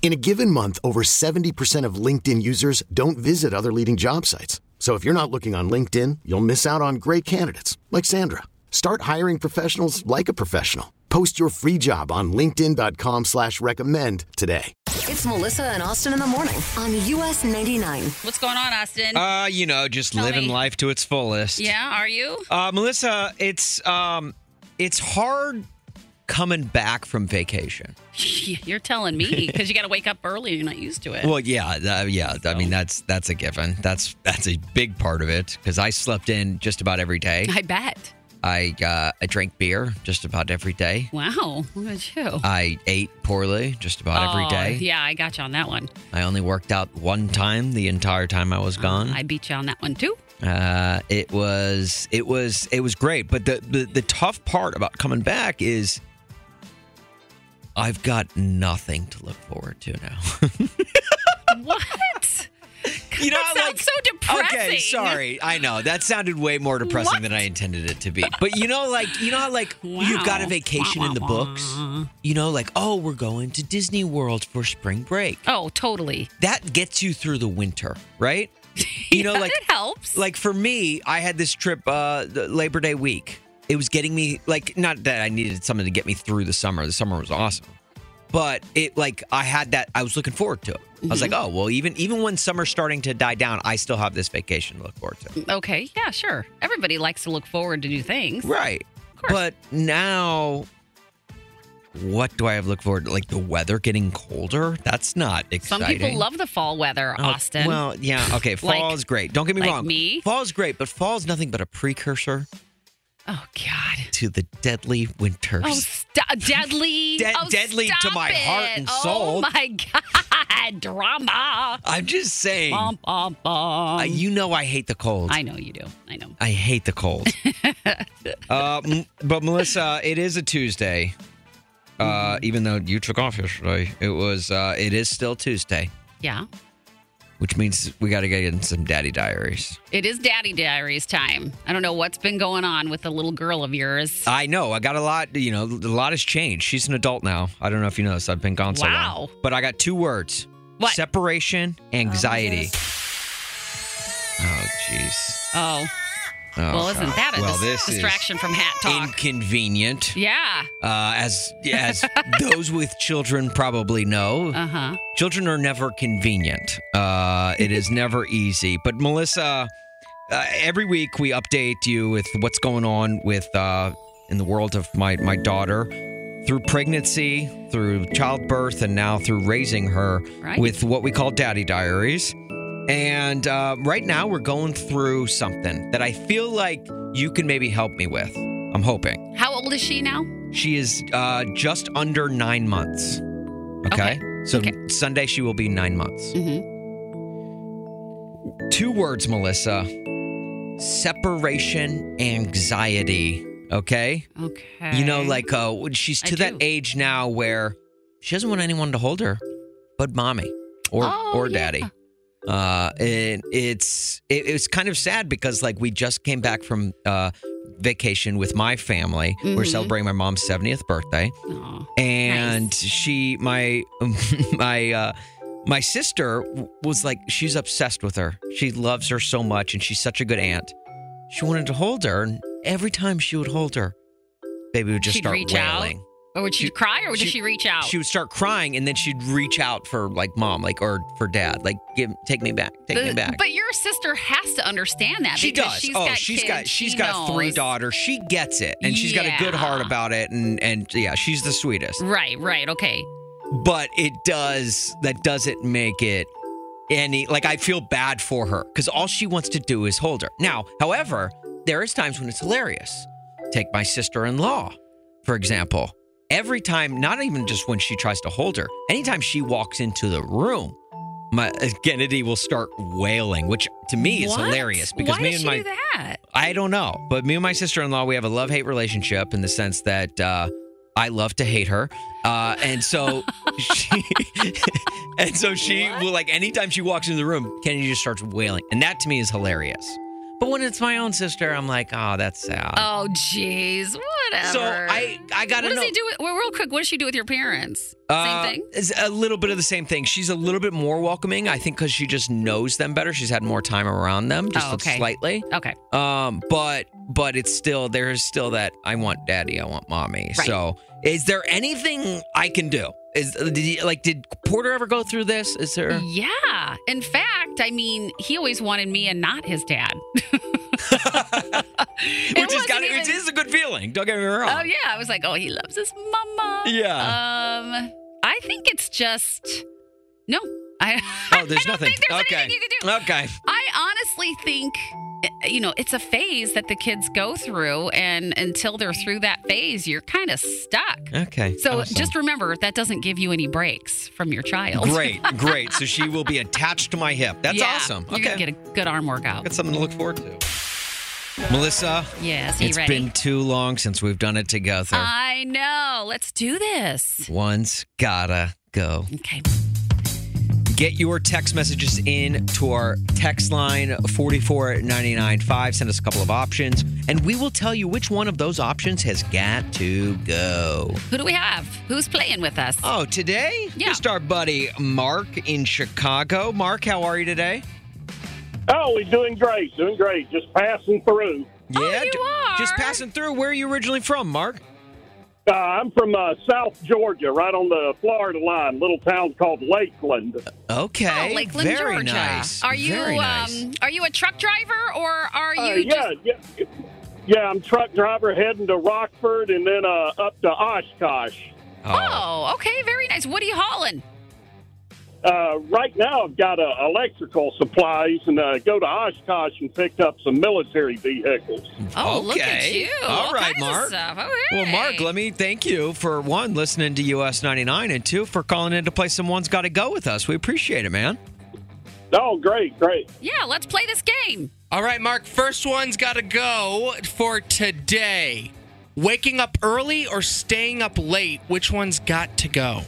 In a given month, over 70% of LinkedIn users don't visit other leading job sites. So if you're not looking on LinkedIn, you'll miss out on great candidates like Sandra. Start hiring professionals like a professional. Post your free job on linkedin.com slash recommend today. It's Melissa and Austin in the morning on US 99. What's going on, Austin? Uh, you know, just Tell living me. life to its fullest. yeah, are you? Uh, Melissa, it's um, it's hard coming back from vacation. You're telling me because you got to wake up early and you're not used to it. Well, yeah, uh, yeah. I mean, that's that's a given. That's that's a big part of it because I slept in just about every day. I bet. I uh, I drank beer just about every day. Wow, look at you. I ate poorly just about every Oh, day. Yeah, I got you on that one. I only worked out one time the entire time I was gone. I beat you on that one too. Uh, it was it was it was great, but the, the the tough part about coming back is I've got nothing to look forward to now. What? you know, that sounds so depressing. Okay, sorry. I know that sounded way more depressing What? than I intended it to be. But you know, like you know, how, like you've got a Wow. vacation in the books. wah. You know, like oh, we're going to Disney World for spring break. Oh, totally. That gets you through the winter, right? You know, like it helps. like for me, I had this trip uh the Labor Day week. It was getting me like not that I needed something to get me through the summer. The summer was awesome. But it like I had that I was looking forward to it. I was like, Mm-hmm. "Oh, well, even even when summer's starting to die down, I still have this vacation to look forward to." okay, yeah, sure. Everybody likes to look forward to new things. Right. course. But now what do I have to look forward to? Like the weather getting colder? That's not exciting. Some exciting. people love the fall weather, Oh, Austin. Well, yeah, okay. Fall Like- is great. Don't get me like wrong. me? Fall is great, but fall is nothing but a precursor oh God. to the deadly winters. Oh, st- deadly! De- oh, deadly to my heart it. and Oh soul. my God, drama! I'm just saying. Bum, bum, bum. uh, you know I hate the cold. I know you do. I know. I hate the cold. uh, m- but Melissa, it is a Tuesday. Uh, even though you took off yesterday, it was. Uh, it is still Tuesday, Yeah, which means we got to get in some daddy diaries. it is Daddy Diaries time. I don't know what's been going on with the little girl of yours. I know. I got a lot. You know, a lot has changed. She's an adult now. I don't know if you noticed. I've been gone so long. But I got two words: What? separation, anxiety. Oh, jeez. Oh, oh. Oh, well, isn't that a well, dis- distraction from hat talk? Inconvenient. yeah. Uh, as as those with children probably know, Uh huh. children are never convenient. Uh, it is never easy. But Melissa, uh, every week we update you with what's going on with uh, in the world of my my daughter through pregnancy, through childbirth, and now through raising her Right. with what we call daddy diaries. And uh, right now we're going through something that I feel like you can maybe help me with. I'm hoping. How old is she now? She is uh, just under nine months. Okay. Okay. So Okay. Sunday she will be nine months. Mm-hmm. Two words, Melissa separation anxiety. Okay. Okay. You know, like uh, when she's I to that do. age now where she doesn't want anyone to hold her but mommy or, Oh, or yeah. Uh, and it's it, it's kind of sad because like we just came back from uh, vacation with my family. We're Mhm. celebrating my mom's 70th birthday Aw. and she my my uh my sister was like she's obsessed with her she loves her so much and she's such a good aunt she wanted to hold her and every time she would hold her baby would just She'd start reach out? Or would she, She- cry or would she- she reach out? She would start crying, and then she'd reach out for like mom, like or for dad, like give, take me back, take me back. But your sister has to understand that. she because does. She's oh, got she's kids, got she's she got three daughters. She gets it, and she's got a good heart about it, and and yeah, she's the sweetest. Right, right. Okay. But it does that doesn't make it any like I feel bad for her because all she wants to do is hold her. Now, however, there is times when it's hilarious. Take my sister-in-law, for example. Every time, not even just when she tries to hold her, anytime she walks into the room, my Kennedy will start wailing, which to me is What? hilarious because Why me and my do that? I don't know, but me and my sister in law, we have a love hate relationship in the sense that uh, I love to hate her, uh, and so she, and so she will like anytime she walks into the room, Kennedy just starts wailing, and that to me is hilarious. But when it's my own sister, I'm like, oh, that's sad. Oh, jeez. Whatever. so I I gotta know. What does he do? With, well, real quick, what does she do with your parents? Uh, Same thing. It's a little bit of the same thing. She's a little bit more welcoming, I think, because she just knows them better. She's had more time around them, just Oh, okay. slightly. Okay. Um, but but it's still there's still that I want daddy, I want mommy. Right. So is there anything I can do? Is did he, like did Porter ever go through this? Is there? Yeah. In fact, I mean, he always wanted me and not his dad. Which is got even- it is a good feeling. Don't get me wrong. Oh yeah, I was like, oh, he loves his mama. Yeah. Um, I think it's just no. I Oh, there's I don't nothing. Think there's okay. anything you can do. Okay. I honestly think, eh, you know, it's a phase that the kids go through, and until they're through that phase, you're kind of stuck. Okay. So Awesome. just remember that doesn't give you any breaks from your child. great, great. So she will be attached to my hip. That's Yeah, awesome. You're Okay. gonna get a good arm workout. Got something to look forward to. Melissa, Yes, it's ready? been too long since we've done it together. I know. Let's do this. One's gotta go. Okay. Get your text messages in to our text line 44995. Send us a couple of options, and we will tell you which one of those options has got to go. Who do we have? Who's playing with us? Oh, today? Yeah. Just our buddy Mark in Chicago. Mark, how are you today? Oh, we're doing great, doing great. Just passing through. Yeah, oh, you are? just passing through. Where are you originally from, Mark? Uh, I'm from uh, South Georgia, right on the Florida line. Little town called Lakeland. Okay. Oh, Lakeland, Very Georgia. nice. Are you Very nice. um are you a truck driver or are you Uh, just yeah, yeah, yeah. I'm truck driver heading to Rockford and then uh, up to Oshkosh. Oh, okay, very nice. What are you hauling? Uh, right now, I've got uh, electrical supplies and uh, go to Oshkosh and pick up some military vehicles. Oh, look at you. All All right, kinds of Mark. stuff. Okay. Well, Mark, let me thank you for one, listening to US 99, and two, for calling in to play Someone's Got to Go with us. We appreciate it, man. Oh, great, great. Yeah, let's play this game. All right, Mark, first one's got to go for today. Waking up early or staying up late? Which one's got to go?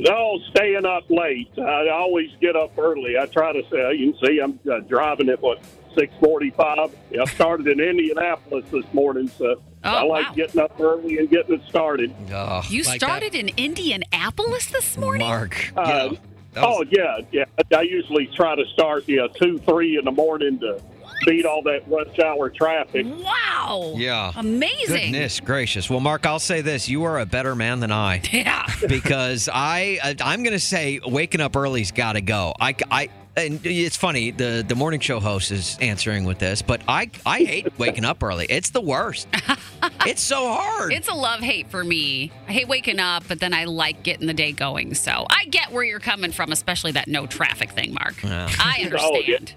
No, staying up late. I always get up early. I try to say, you can see I'm uh, driving at what six forty-five. I started in Indianapolis this morning, so I like Oh, wow. getting up early and getting it started. Oh, You Like started in Indianapolis this morning? Mark. Uh, yeah, that was- Oh yeah, yeah. I usually try to start yeah two, three in the morning to beat all that rush hour traffic. Wow. Yeah. Amazing. Goodness gracious. Well, Mark, I'll say this: you are a better man than I, Yeah. because I, I I'm going to say waking up early's got to go. I, I, and it's funny the the morning show host is answering with this, but I I hate waking up early. It's the worst. it's so hard. It's a love hate for me. I hate waking up, but then I like getting the day going. So I get where you're coming from, especially that no traffic thing, Mark. Yeah. I oh, understand.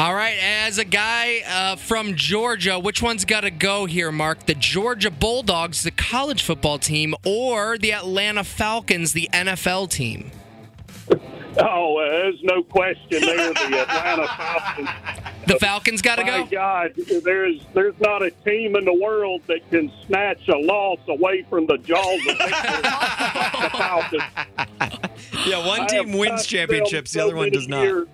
All right, as a guy uh, from Georgia, which one's got to go here, Mark? The Georgia Bulldogs, the college football team, or the Atlanta Falcons, the NFL team? Oh, uh, there's no question there. The Atlanta Falcons. The Falcons got to go. My? God, there's there's not a team in the world that can snatch a loss away from the jaws of victory. the Falcons. yeah, one team wins championships, the other one does not. years.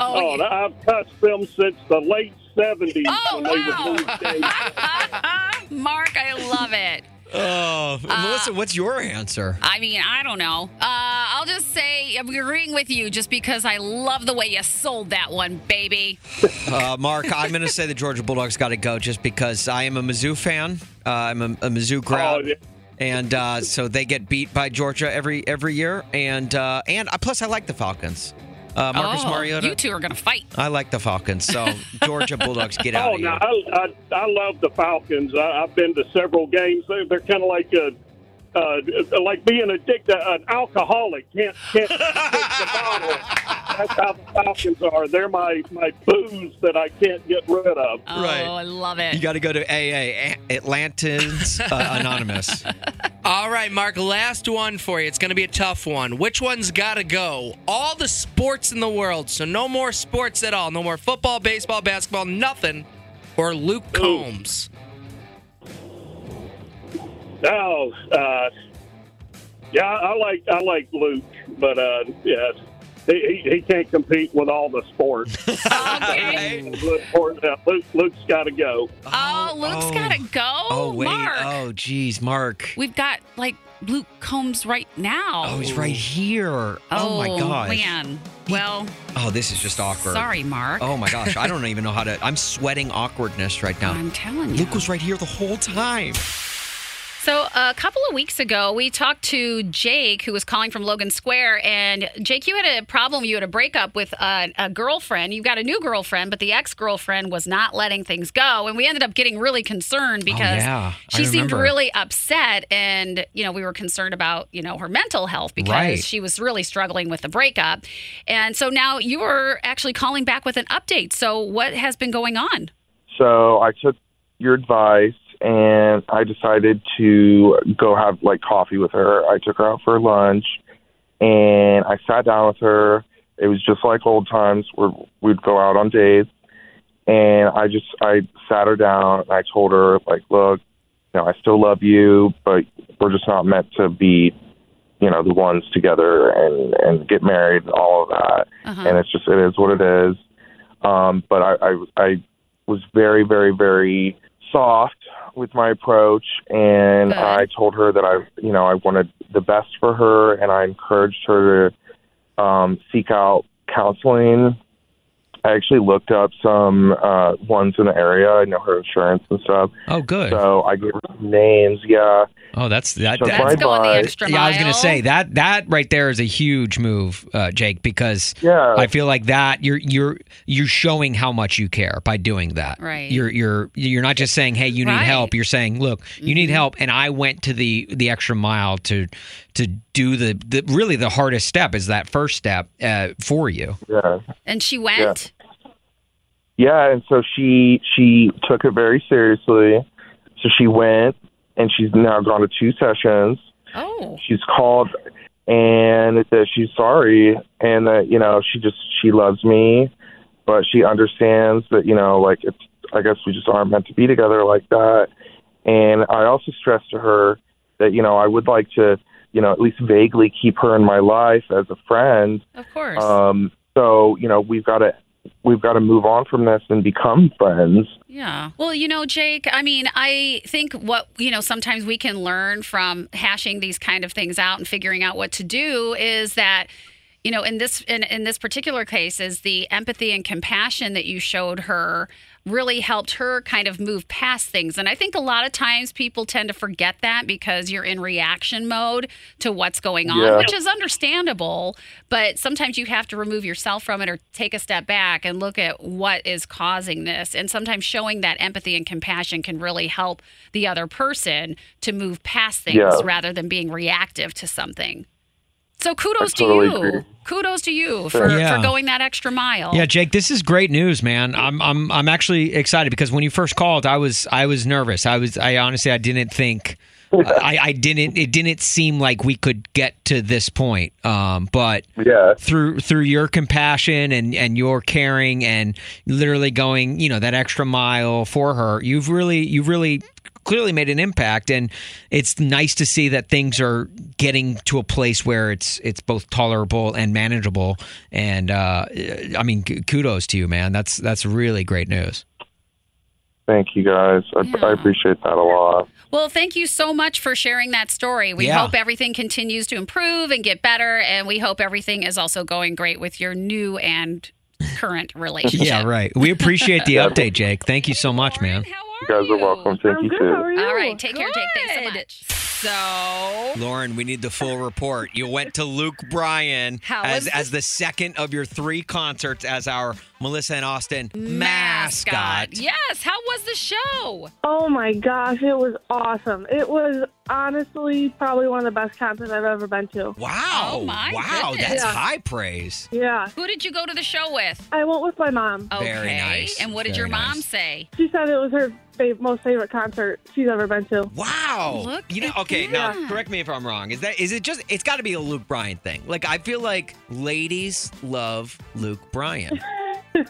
Oh, Oh, I've cussed them since the late '70s Oh, when they wow. were. Mark, I love it. Oh, Melissa, what's your answer? I mean, I don't know. Uh, I'll just say I'm agreeing with you just because I love the way you sold that one, baby. Uh, Mark, I'm going to say the Georgia Bulldogs got to go just because I am a Mizzou fan. Uh, I'm a, a Mizzou grad. Oh, yeah. And uh, so they get beat by Georgia every every year, and uh, and uh, plus I like the Falcons. Uh, Marcus oh, Mariota. You two are going to fight. I like the Falcons. So Georgia Bulldogs get out Oh, of no, here. I, I, I love the Falcons. I, I've been to several games. They're, they're kind of like a, uh, like being addicted, an alcoholic can't can't drink the bottle. That's how the Falcons are. They're my my booze that I can't get rid of. Oh, Right. I love it. You got to go to AA, A- Atlantans uh, Anonymous. All right, Mark, last one for you. It's going to be a tough one. Which one's got to go? All the sports in the world. So no more sports at all. No more football, baseball, basketball, nothing. Or Luke Combs. Oh, uh, yeah, I like I like Luke, but uh, yeah, he, he, he can't compete with all the sports. Okay. Luke, uh, Luke, Luke's got to go. Oh, Luke's oh. got to go. Oh wait. Mark. Oh geez, Mark. We've got like Luke Combs right now. Oh, he's right here. Oh, my gosh. man. Well, Oh, this is just awkward. sorry, Mark. Oh my gosh, I don't even know how to. I'm sweating awkwardness right now. I'm telling you. Luke was right here the whole time. So, a couple of weeks ago, we talked to Jake, who was calling from Logan Square. And Jake, you had a problem. You had a breakup with a, a girlfriend. You've got a new girlfriend, but the ex girlfriend was not letting things go. And we ended up getting really concerned oh, because Oh, yeah. She seemed really upset. And, you know, we were concerned about, you know, her mental health because Right. she was really struggling with the breakup. And so now you are actually calling back with an update. So, what has been going on? So I took your advice and I decided to go have like coffee with her. I took her out for lunch and I sat down with her. It was just like old times where we'd go out on dates. And I just I sat her down and I told her like, look, you know, I still love you, but we're just not meant to be, you know, the ones together and and get married and all of that. Uh-huh. And it's just it is what it is. Um, but I, I I was very very very soft with my approach and Good. I told her that I you know I wanted the best for her and I encouraged her to um, seek out counseling. I actually looked up some uh, ones in the area. I know her insurance and stuff. Oh, good. So I gave her some names. Yeah. oh, that's that. So that- my Let's go on the advice- extra yeah, I was gonna say that that right there is a huge move, uh, Jake, because Yeah. I feel like that you're you're you're showing how much you care by doing that. Right. You're you're you're not just saying, "Hey, you need Right. help." You're saying, "Look, you need help," and I went to the the extra mile to to do the, the really the hardest step is that first step uh, for you. Yeah. And she went. Yeah, and so she she took it very seriously. So she went and she's now gone to two sessions. Oh. She's called and that she's sorry and that you know she just she loves me, but she understands that you know like it's I guess we just aren't meant to be together like that. And I also stressed to her that you know I would like to you know at least vaguely keep her in my life as a friend. Of course. Um, so you know we've got to we've got to move on from this and become friends. Yeah. Well, you know, Jake, I mean, I think what, you know, sometimes we can learn from hashing these kind of things out and figuring out what to do is that you know, in this in, in this particular case is the empathy and compassion that you showed her really helped her kind of move past things. And I think a lot of times people tend to forget that because you're in reaction mode to what's going on, Yeah. which is understandable, but sometimes you have to remove yourself from it or take a step back and look at what is causing this. And sometimes showing that empathy and compassion can really help the other person to move past things Yeah. rather than being reactive to something. So kudos totally to you. agree. Kudos to you for, Yeah. for going that extra mile. Yeah, Jake, this is great news, man. I'm I'm I'm actually excited because when you first called, I was I was nervous. I was I honestly I didn't think I, I didn't it didn't seem like we could get to this point. Um, but Yeah. through through your compassion and and your caring and literally going you know that extra mile for her, you've really you've really clearly made an impact and it's nice to see that things are getting to a place where it's it's both tolerable and manageable and uh i mean kudos to you man that's that's really great news Thank you guys. I, Yeah. I appreciate that a lot. Well, thank you so much for sharing that story. We Yeah. hope everything continues to improve and get better, and we hope everything is also going great with your new and current relationship. Yeah, right. We appreciate the update, Jake. Thank you so much, man. How are You guys are welcome. Thank I'm you good. too. How are you? All right, take care, Jake. Thanks so much. So, Lauren, we need the full report. You went to Luke Bryan How as, as the second of your three concerts as our Melissa and Austin mascot. mascot. Yes. How was the show? Oh my gosh, it was awesome. It was honestly probably one of the best concerts I've ever been to. Wow. Oh, my wow. goodness. That's Yeah. high praise. Yeah, Who did you go to the show with? I went with my mom. Okay. Very nice. And what did Very your mom nice. say? She said it was her fav- most favorite concert she's ever been to. Wow. Look you know, at okay, now correct me if I'm wrong. Is that is it just it's gotta be a Luke Bryan thing. Like I feel like ladies love Luke Bryan.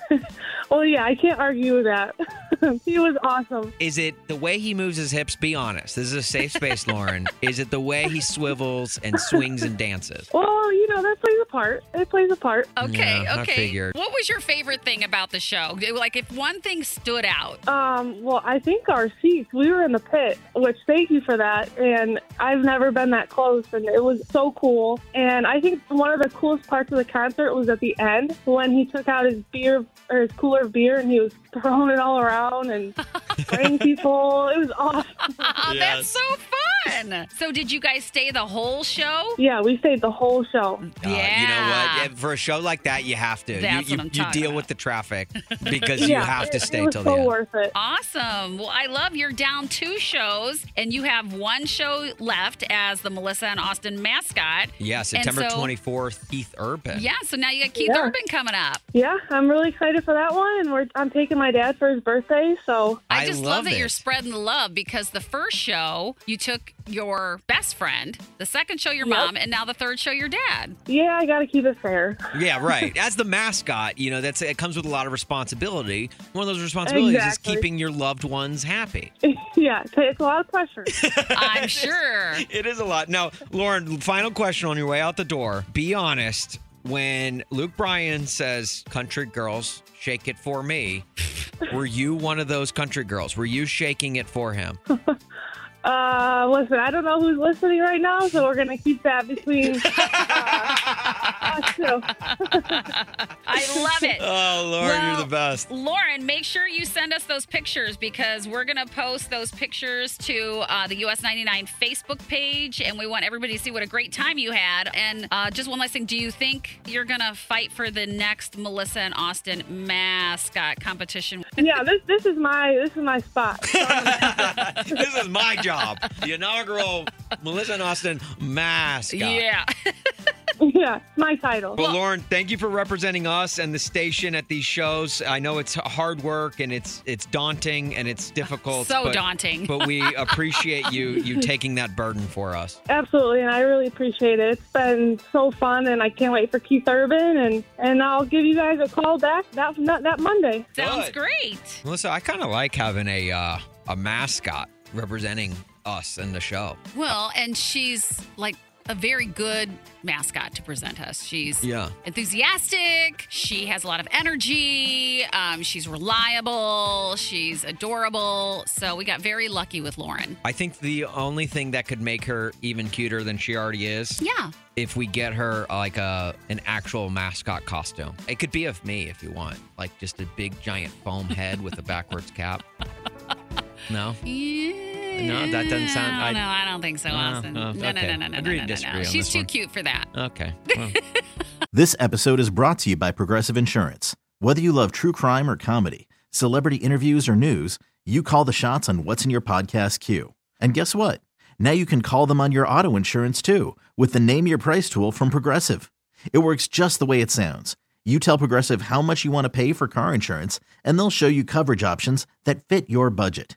Well, yeah, I can't argue with that. he was awesome. Is it the way he moves his hips? Be honest. This is a safe space, Lauren. Is it the way he swivels and swings and dances? Well, you know that plays a part. It plays a part. Okay, Yeah, I okay. figured. What was your favorite thing about the show? Like, if one thing stood out, Um, well, I think our seats. We were in the pit, which thank you for that. And I've never been that close, and it was so cool. And I think one of the coolest parts of the concert was at the end when he took out his beer or his cooler of beer and he was throwing it all around and spraying people. It was awesome. That's so fun. So, did you guys stay the whole show? Yeah, we stayed the whole show. Uh, you know what? Yeah, For a show like that, you have to. That's you, what I'm you, you talking deal about. with the traffic because you yeah, have to it- stay it was till so the end. worth it. Awesome. Well, I love you're down two shows, and you have one show left as the Melissa and Austin mascot. Yeah, September so- 24th, Keith Urban. Yeah, so now you got Keith Yeah. Urban coming up. Yeah, I'm really excited for that one, and we're I'm taking my dad for his birthday. So I I just love love that you're it. spreading the love because the first show you took your best friend, the second show your Yep. mom, and now the third show your dad. yeah, I got to keep it fair. Yeah, right. As the mascot, you know, that's it comes with a lot of responsibility. One of those responsibilities Exactly. is keeping your loved ones happy. yeah, it's a lot of pressure. I'm sure. It is a lot. Now, Lauren, final question on your way out the door. Be honest. When Luke Bryan says, Country girls, shake it for me, were you one of those country girls? Were you shaking it for him? Uh, listen, I don't know who's listening right now, so we're gonna keep that between uh, us two. I love it. Oh, Lauren, Well, you're the best. Lauren, make sure you send us those pictures because we're going to post those pictures to uh, the US 99 Facebook page and we want everybody to see what a great time you had. And uh, just one last thing do you think you're going to fight for the next Melissa and Austin mascot competition? Yeah, this this is my this is my spot. this is my job. The inaugural Melissa and Austin mascot. Yeah. yeah, my title. Well, Lauren, thank you for representing us and the station at these shows. I know it's hard work and it's it's daunting and it's difficult. So but- daunting. but we appreciate you you taking that burden for us. Absolutely, and I really appreciate it. It's been so fun, and I can't wait for Keith Urban, and and I'll give you guys a call back that that, that Monday. Sounds Good. great. Melissa, I kind of like having a uh, a mascot representing us in the show. Well, and she's like a very good mascot to present us. She's Yeah. enthusiastic. She has a lot of energy. Um, she's reliable. She's adorable. So we got very lucky with Lauren. I think the only thing that could make her even cuter than she already is Yeah. if we get her like a an actual mascot costume. It could be of me if you want, like just a big giant foam head with a backwards cap. No. Yeah. No, that doesn't sound- No, I- no, I don't think so, No, Austin. no, No, no, okay. no, no, no, Agree no, to no, disagree no. on She's this too one. cute for that. Okay. Well, This episode is brought to you by Progressive Insurance. Whether you love true crime or comedy, celebrity interviews or news, you call the shots on what's in your podcast queue. And guess what? Now you can call them on your auto insurance too with the Name Your Price tool from Progressive. It works just the way it sounds. You tell Progressive how much you want to pay for car insurance, and they'll show you coverage options that fit your budget.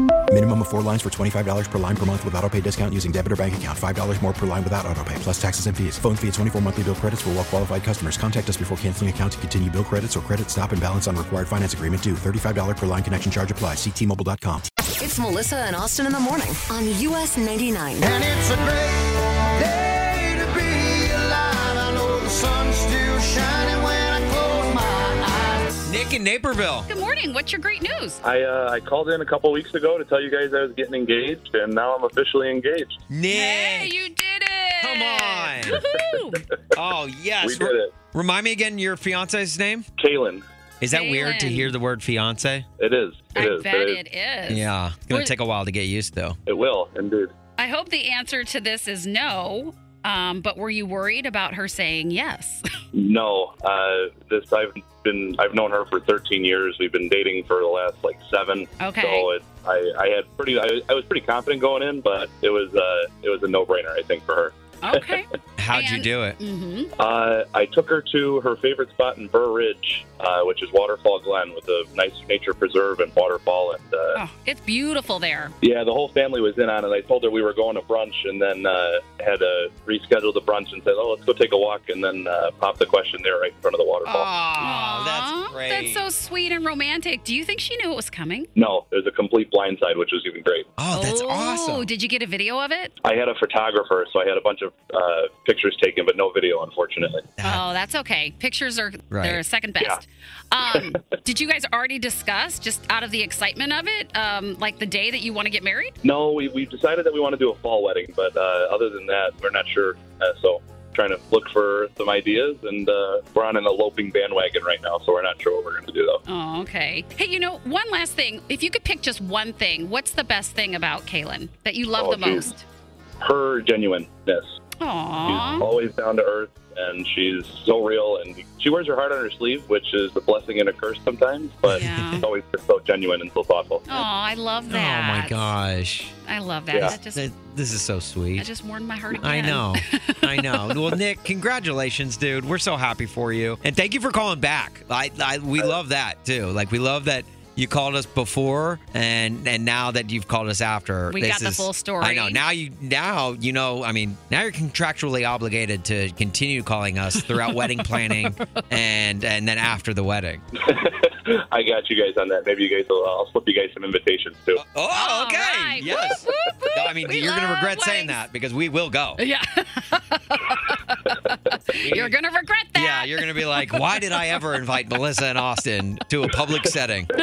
Minimum of four lines for $25 per line per month with auto pay discount using debit or bank account. $5 more per line without auto pay, plus taxes and fees. Phone fee at 24 monthly bill credits for all well qualified customers. Contact us before canceling account to continue bill credits or credit stop and balance on required finance agreement due. $35 per line connection charge apply. Ctmobile.com. It's Melissa and Austin in the morning on US 99. And it's a great day to be alive. I know the sun's still shining Nick in Naperville. Good morning. What's your great news? I uh, I called in a couple weeks ago to tell you guys I was getting engaged, and now I'm officially engaged. Nick. Hey, you did it! Come on. Woohoo! Oh, yes. We did it. Remind me again your fiance's name? Kaylin. Is that weird to hear the word fiance? It is. It I is. bet it is. it is. Yeah. It's going We're- to take a while to get used to. It will, indeed. I hope the answer to this is no. Um, but were you worried about her saying yes? No, uh, this I've been I've known her for 13 years. We've been dating for the last like seven. Okay. So it, I I had pretty I, I was pretty confident going in, but it was uh it was a no brainer I think for her. Okay. How'd you And- do it? hmm Uh, I took her to her favorite spot in Burr Ridge, uh, which is Waterfall Glen, with a nice nature preserve and waterfall. And uh, Oh, it's beautiful there. yeah, the whole family was in on it. I told her we were going to brunch, and then uh, had to reschedule the brunch and said, "Oh, let's go take a walk," and then uh, pop the question there right in front of the waterfall. Oh, that's Aw, great. That's so sweet and romantic. Do you think she knew it was coming? No, it was a complete blindside, which was even great. Oh, that's oh, awesome. Did you get a video of it? I had a photographer, so I had a bunch of uh, pictures taken, but no video, unfortunately. Oh, that's okay. Pictures are Right. they're second best. Um, did you guys already discuss, just out of the excitement of it, um, like the day that you want to get married? No, we, we decided that we want to do a fall wedding, but uh, other than that, we're not sure. Uh, so trying to look for some ideas, and uh, we're on an eloping bandwagon right now, so we're not sure what we're going to do though. Oh, okay. Hey, you know, one last thing. If you could pick just one thing, what's the best thing about Kaylin that you love Oh, the geez. most? Her genuineness. Aww. She's always down to earth, and she's so real. And she wears her heart on her sleeve, which is a blessing and a curse sometimes. But Yeah. she's always just so genuine and so thoughtful. Oh, I love that. Oh, my gosh. I love that. Yeah. That just, Th- This is so sweet. I just warmed my heart again. I know. I know. Well, Nick, congratulations, dude. We're so happy for you. And thank you for calling back. I, I we love that too. Like we love that you called us before and and now that you've called us after. We this got the is- full story. I know. Now you now you know, I mean, now you're contractually obligated to continue calling us throughout wedding planning and and then after the wedding. I got you guys on that. Maybe you guys will. Uh, I'll slip you guys some invitations too. Oh, oh okay. Oh, right. Yes. Whoop, whoop, whoop. No, I mean, We you're going to love regret saying weddings. that because we will go. Yeah. You're going to regret that. Yeah, you're going to be like, why did I ever invite Melissa and Austin to a public setting?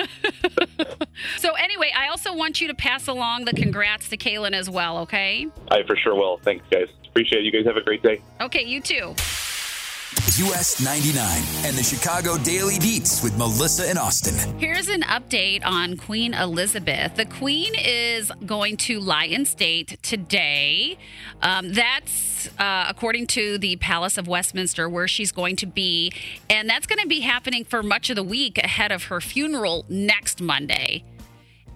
So, anyway, I also want you to pass along the congrats to Kaylin as well, okay? I for sure will. Thanks, guys. Appreciate it. You guys have a great day. Okay, you too. US 99 and the Chicago Daily Beats with Melissa and Austin. Here's an update on Queen Elizabeth. The Queen is going to lie in state today. Um, that's uh, according to the Palace of Westminster, where she's going to be. And that's going to be happening for much of the week ahead of her funeral next Monday.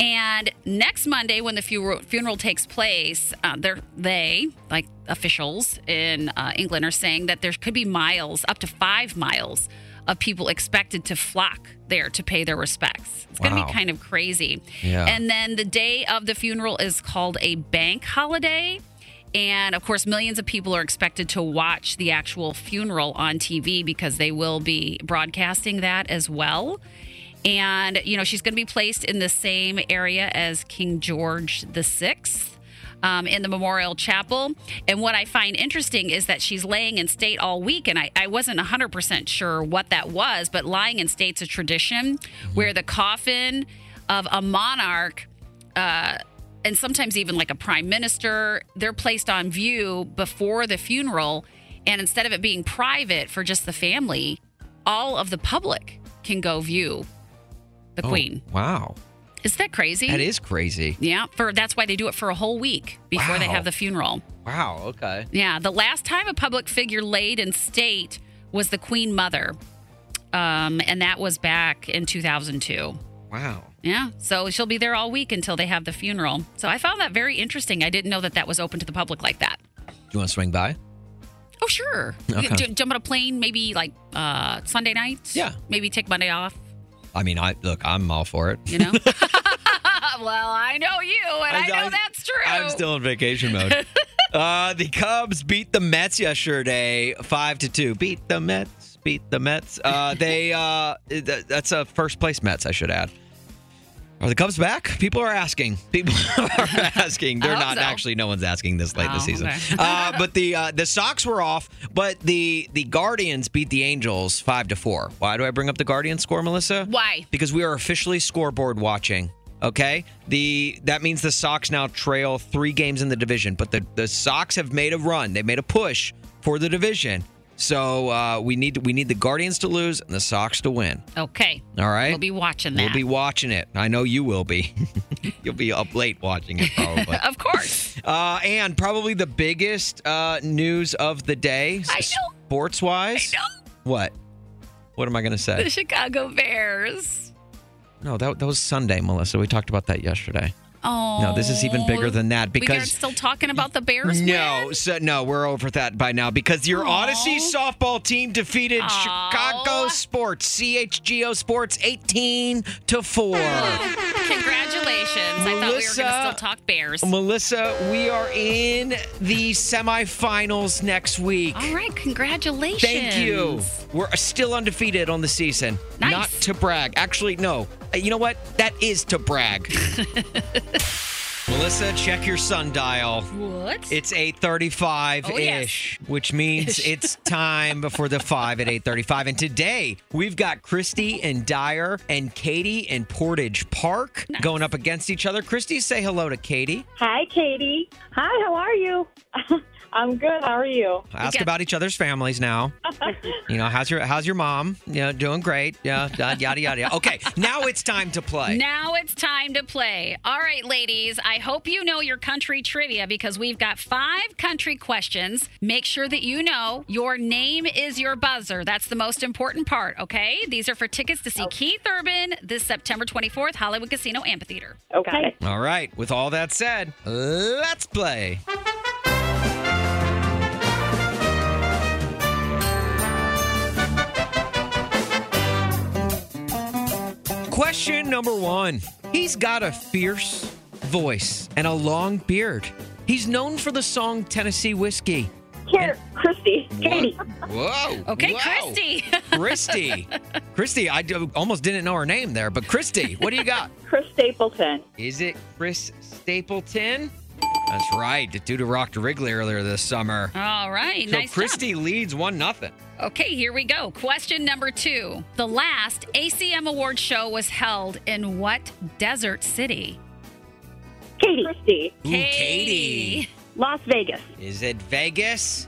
And next Monday, when the fu- funeral takes place, uh, they, like officials in uh, England, are saying that there could be miles, up to five miles, of people expected to flock there to pay their respects. It's going to be kind of crazy. Yeah. And then the day of the funeral is called a bank holiday. And of course, millions of people are expected to watch the actual funeral on TV because they will be broadcasting that as well. And, you know, she's going to be placed in the same area as King George the Sixth um, in the Memorial Chapel. And what I find interesting is that she's laying in state all week. And I, I wasn't 100% sure what that was, but lying in state's a tradition where the coffin of a monarch uh, and sometimes even like a prime minister, they're placed on view before the funeral. And instead of it being private for just the family, all of the public can go view the Oh, queen. wow. Is that crazy? That is crazy. Yeah, for that's why they do it for a whole week before they have the funeral. Wow. Okay. Yeah, the last time a public figure laid in state was the Queen Mother, um, and that was back in 2002. Wow. Yeah, so she'll be there all week until they have the funeral. So I found that very interesting. I didn't know that that was open to the public like that. Do you want to swing by? Oh, sure. Okay. J- jump on a plane, maybe like uh, Sunday night. Yeah. Maybe take Monday off. I mean, I look. I'm all for it. You know. well, I know you, and I, know I- that's true. I'm still in vacation mode. uh, the Cubs beat the Mets yesterday, five to two. Beat the Mets. Beat the Mets. Uh, they. Uh, th- that's a first place Mets. I should add. Are the Cubs back? People are asking. People are asking. They're not so. actually. No one's asking this late in the Oh, season. okay. uh, but the uh, the Sox were off. But the the Guardians beat the Angels five to four. Why do I bring up the Guardians score, Melissa? Why? Because we are officially scoreboard watching. Okay, the that means the Sox now trail three games in the division, but the the Sox have made a run. They made a push for the division. So uh, we need we need the Guardians to lose and the Sox to win. Okay. All right, We'll be watching that. We'll be watching it. I know you will be. You'll be up late watching it probably. of course. Uh, and probably the biggest uh, news of the day, I know. sports wise. I know. What? What am I going to say? The Chicago Bears. No, that, that was Sunday, Melissa. We talked about that yesterday. Oh. No, this is even bigger oh. than that because we are still talking about the Bears. no, win? so no, we're over that by now because your Aw. Audacy softball team defeated Aw. Chicago Sports, CHGO Sports, eighteen to four. Congratulations. I thought we were going to Melissa- still talk Bears. Melissa, we are in the semifinals next week. All right. Congratulations. Thank you. We're still undefeated on the season. Nice. Not to brag. Actually, no. You know what? That is to brag. Melissa, check your sundial. What? It's 8:35 Oh, yes. ish, which means it's time for the 5 at 8:35 and today we've got Christy and Dyer and Katie and Portage Park going up against each other. Christy, say hello to Katie. Hi, Katie. Hi, how are you? I'm good. How are you? Ask about each other's families now. You know, how's your how's your mom? You know, doing great. Yeah, yada yada yada. Okay, now it's time to play. Now it's time to play. All right, ladies, I hope you know your country trivia because we've got five country questions. Make sure that you know your name is your buzzer. That's the most important part, okay? These are for tickets to see Keith Urban this September 24th, Hollywood Casino Amphitheater. Okay. All right. With all that said, let's play. Question number one. He's got a fierce voice and a long beard. He's known for the song Tennessee Whiskey. Here, Christy. Katie. Whoa. Okay, Whoa. Christy. Christy. Christy, I almost didn't know her name there, but Christy, what do you got? Chris Stapleton. Is it Chris Stapleton? That's right. Due to Rock to Wrigley earlier this summer. All right, So nice job. Christy leads one nothing. Okay, here we go. Question number two. The last ACM Award show was held in what desert city? Katie. Christy. Ooh, Katie. Las Vegas. Is it Vegas?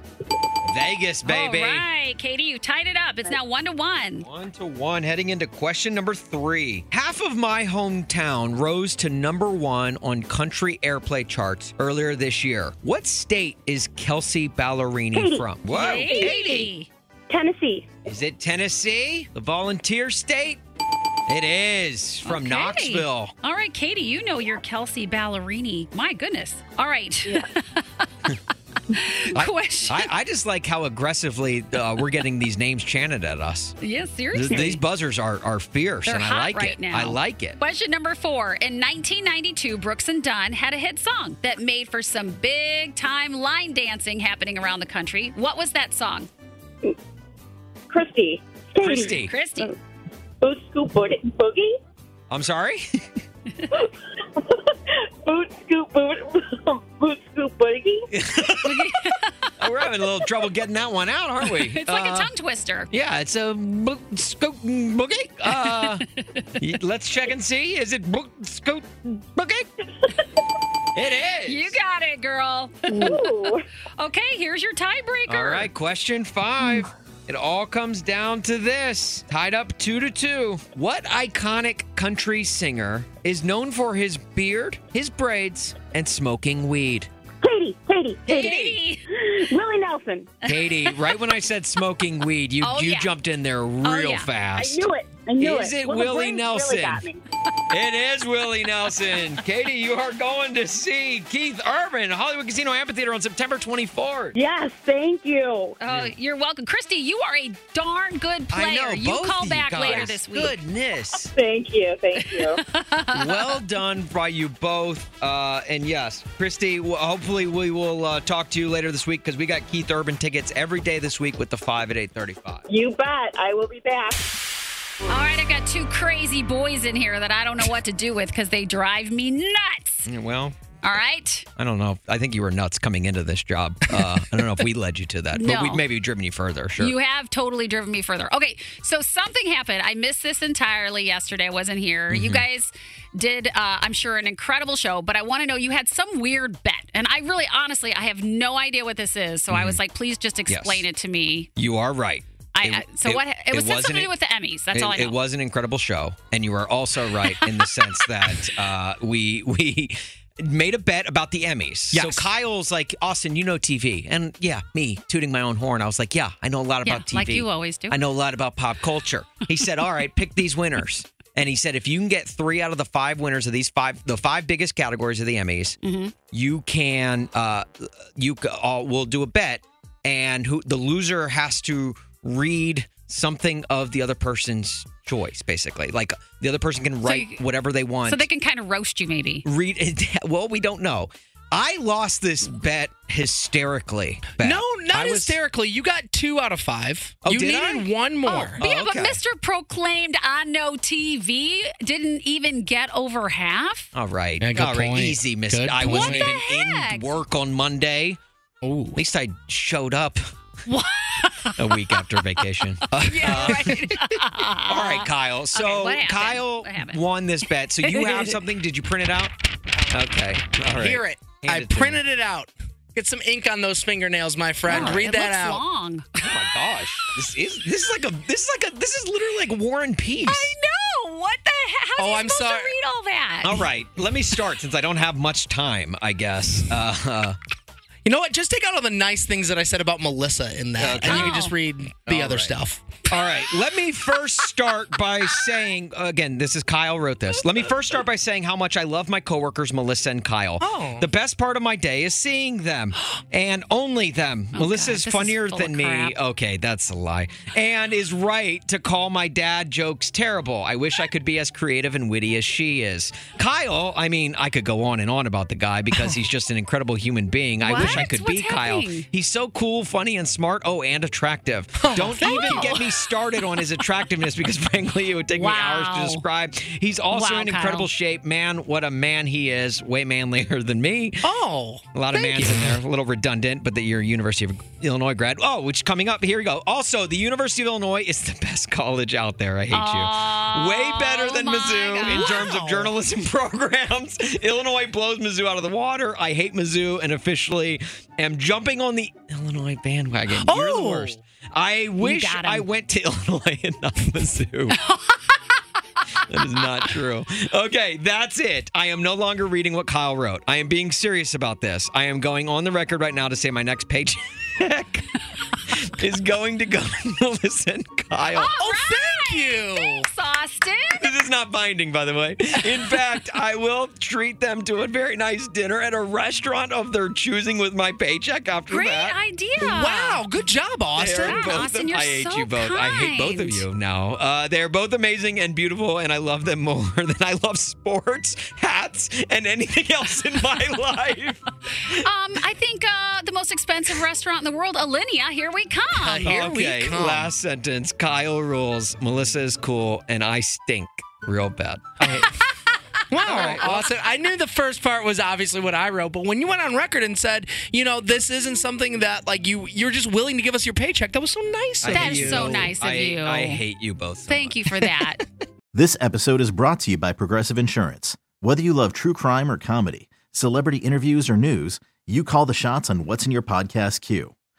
Vegas, baby. All right, Katie, you tied it up. It's now one to one. One to one, heading into question number three. Half of my hometown rose to number one on country airplay charts earlier this year. What state is Kelsea Ballerini Katie. from? Whoa, Katie. Tennessee. Is it Tennessee? The volunteer state? It is from Okay. Knoxville. All right, Katie, you know your Kelsea Ballerini. My goodness. All right. I- Question. I, I just like how aggressively uh, we're getting these names chanted at us. yes, Th- seriously. These buzzers are, are fierce, They're and I like right it. now. I like it. Question number four. In 1992, Brooks and Dunn had a hit song that made for some big time line dancing happening around the country. What was that song? Christy. Katie. Christy. Christy. Boot Scoop Boogie. Boogie? I'm sorry? Boot Scoop Boot. Boot Scoop Boogie? Oh, we're having a little trouble getting that one out, aren't we? It's like Uh, a tongue twister. Yeah, it's a book scoot boogie. Uh, let's check and see. Is it book scoot boogie? It is. You got it, girl. Ooh. okay, here's your tiebreaker. All right, question five. It all comes down to this. Tied up two to two. What iconic country singer is known for his beard, his braids, and smoking weed? Katie, Katie, Katie. Katie. Willie Nelson. Katie, right when I said smoking weed, you Oh, you yeah. jumped in there Oh, real yeah. fast. I knew it. I knew Is it Well, Willie Nelson? Really. It is Willie Nelson. Katie, you are going to see Keith Urban, Hollywood Casino Amphitheater on September 24th. Yes, thank you. Oh, you're welcome. Christy, you are a darn good player. I know, you both call of you back guys. later this week. Goodness. Thank you, thank you. well done by you both. Uh, and yes, Christy, hopefully we will uh, talk to you later this week because we got Keith Urban tickets every day this week with the 5 at 835. You bet. I will be back. All right, I've got two crazy boys in here that I don't know what to do with because they drive me nuts. Yeah, Well, All right. I don't know. I think you were nuts coming into this job. Uh, I don't know if we led you to that, but we'd maybe driven you further. Sure. You have totally driven me further. Okay, so something happened. I missed this entirely yesterday. I wasn't here. You Mhm. guys did, uh, I'm sure, an incredible show, but I want to know you had some weird bet. And I really, honestly, I have no idea what this is. So I was like, please just explain it to me. you are right. I, It- I, so it- what? It, was something to do with the Emmys. That's all I know. It was an incredible show, and you are also right in the sense that uh, we we made a bet about the Emmys. So Kyle's like, Austin, you know TV, and yeah, me tooting my own horn. I was like, yeah, I know a lot Yeah, about TV, like you always do. I know a lot about pop culture. He said, all right, pick these winners. And he said, if you can get three out of the five winners of these five, the five biggest categories of the Emmys, Mm-hmm. you can, uh, you all will do a bet, and who the loser has to read something of the other person's choice, basically. Like the other person can So write you- whatever they want. So they can kind of roast you, maybe. read it. Well, we don't know. I lost this bet hysterically. bad. No, not was- hysterically. You got two out of five. Oh, you did needed one oh, more. But yeah, but okay. Mr. Proclaimed on no TV didn't even get over half. All right. Yeah, good All right. point. Easy, Mr. Good I point. wasn't even heck? in work on Monday. Oh. At least I showed up What? a week after vacation. yeah, right. All right, Kyle. So Okay. Kyle won this bet. So you have something. Did you print it out? Okay. All right. Hear it. Hand I it to me. printed it out. Get some ink on those fingernails, my friend. Oh, Read it that looks out. long. Oh my gosh. This is this is like a this is like a this is literally like War and Peace. I know. What the heck? How's Oh, he I'm supposed sorry. to read all that? All right, let me start since I don't have much time. I guess. Uh, uh, You know what? Just take out all the nice things that I said about Melissa in that, Okay. and you can Oh. just read the All other right. stuff. all right, let me first start by saying again, this is Kyle wrote this. Let me first start by saying how much I love my coworkers, Melissa and Kyle. Oh. The best part of my day is seeing them and only them. Oh, Melissa God, is this is funnier than me. Okay, that's a lie. And is right to call my dad jokes terrible. I wish I could be as creative and witty as she is. Kyle, I mean, I could go on and on about the guy because he's just an incredible human being. I wish I What? could be What's Kyle. He's so cool, funny, and smart. Oh, and attractive. Oh, Don't even you. get me started on his attractiveness because, frankly, it would take me hours to describe. He's also Wow, in Kyle. incredible shape. Man, what a man he is. Way manlier than me. Oh, A lot of mans you. in there. A little redundant, but that you're a University of Illinois grad. Oh, which coming up, here we go. Also, the University of Illinois is the best college out there. I hate you. Way better than Oh Mizzou in God. terms of journalism programs. Illinois blows Mizzou out of the water. I hate Mizzou and officially am jumping on the Illinois bandwagon. You're the Oh. worst. I wish. I went to Illinois and not Mizzou. That is not true. Okay, that's it. I am no longer reading what Kyle wrote. I am being serious about this. I am going on the record right now to say my next paycheck is going to go to Melissa and Kyle. Oh, thank you. Thanks, Austin. This is not binding, by the way. In fact, I will treat them to a very nice dinner at a restaurant of their choosing with my paycheck after Great that. Great idea. Wow, good job, Austin. Wow, both Austin, you're I hate so you both. I hate both of you now. Uh, they're both amazing and beautiful, and I love them more than I love sports, hats, and anything else in my life. Um, I think uh, the most expensive restaurant in the world, Alinea. Here we come. Uh, here we okay, come. last sentence. Kyle rules. Melissa is cool, and I stink real bad. Wow, Austin. I knew the first part was obviously what I wrote, but when you went on record and said, you know, this isn't something that like you you're just willing to give us your paycheck, that was so nice. I of That hate is you. so nice of I- you. I hate you both. so Thank much. you for that. This episode is brought to you by Progressive Insurance. Whether you love true crime or comedy, celebrity interviews or news, you call the shots on what's in your podcast queue.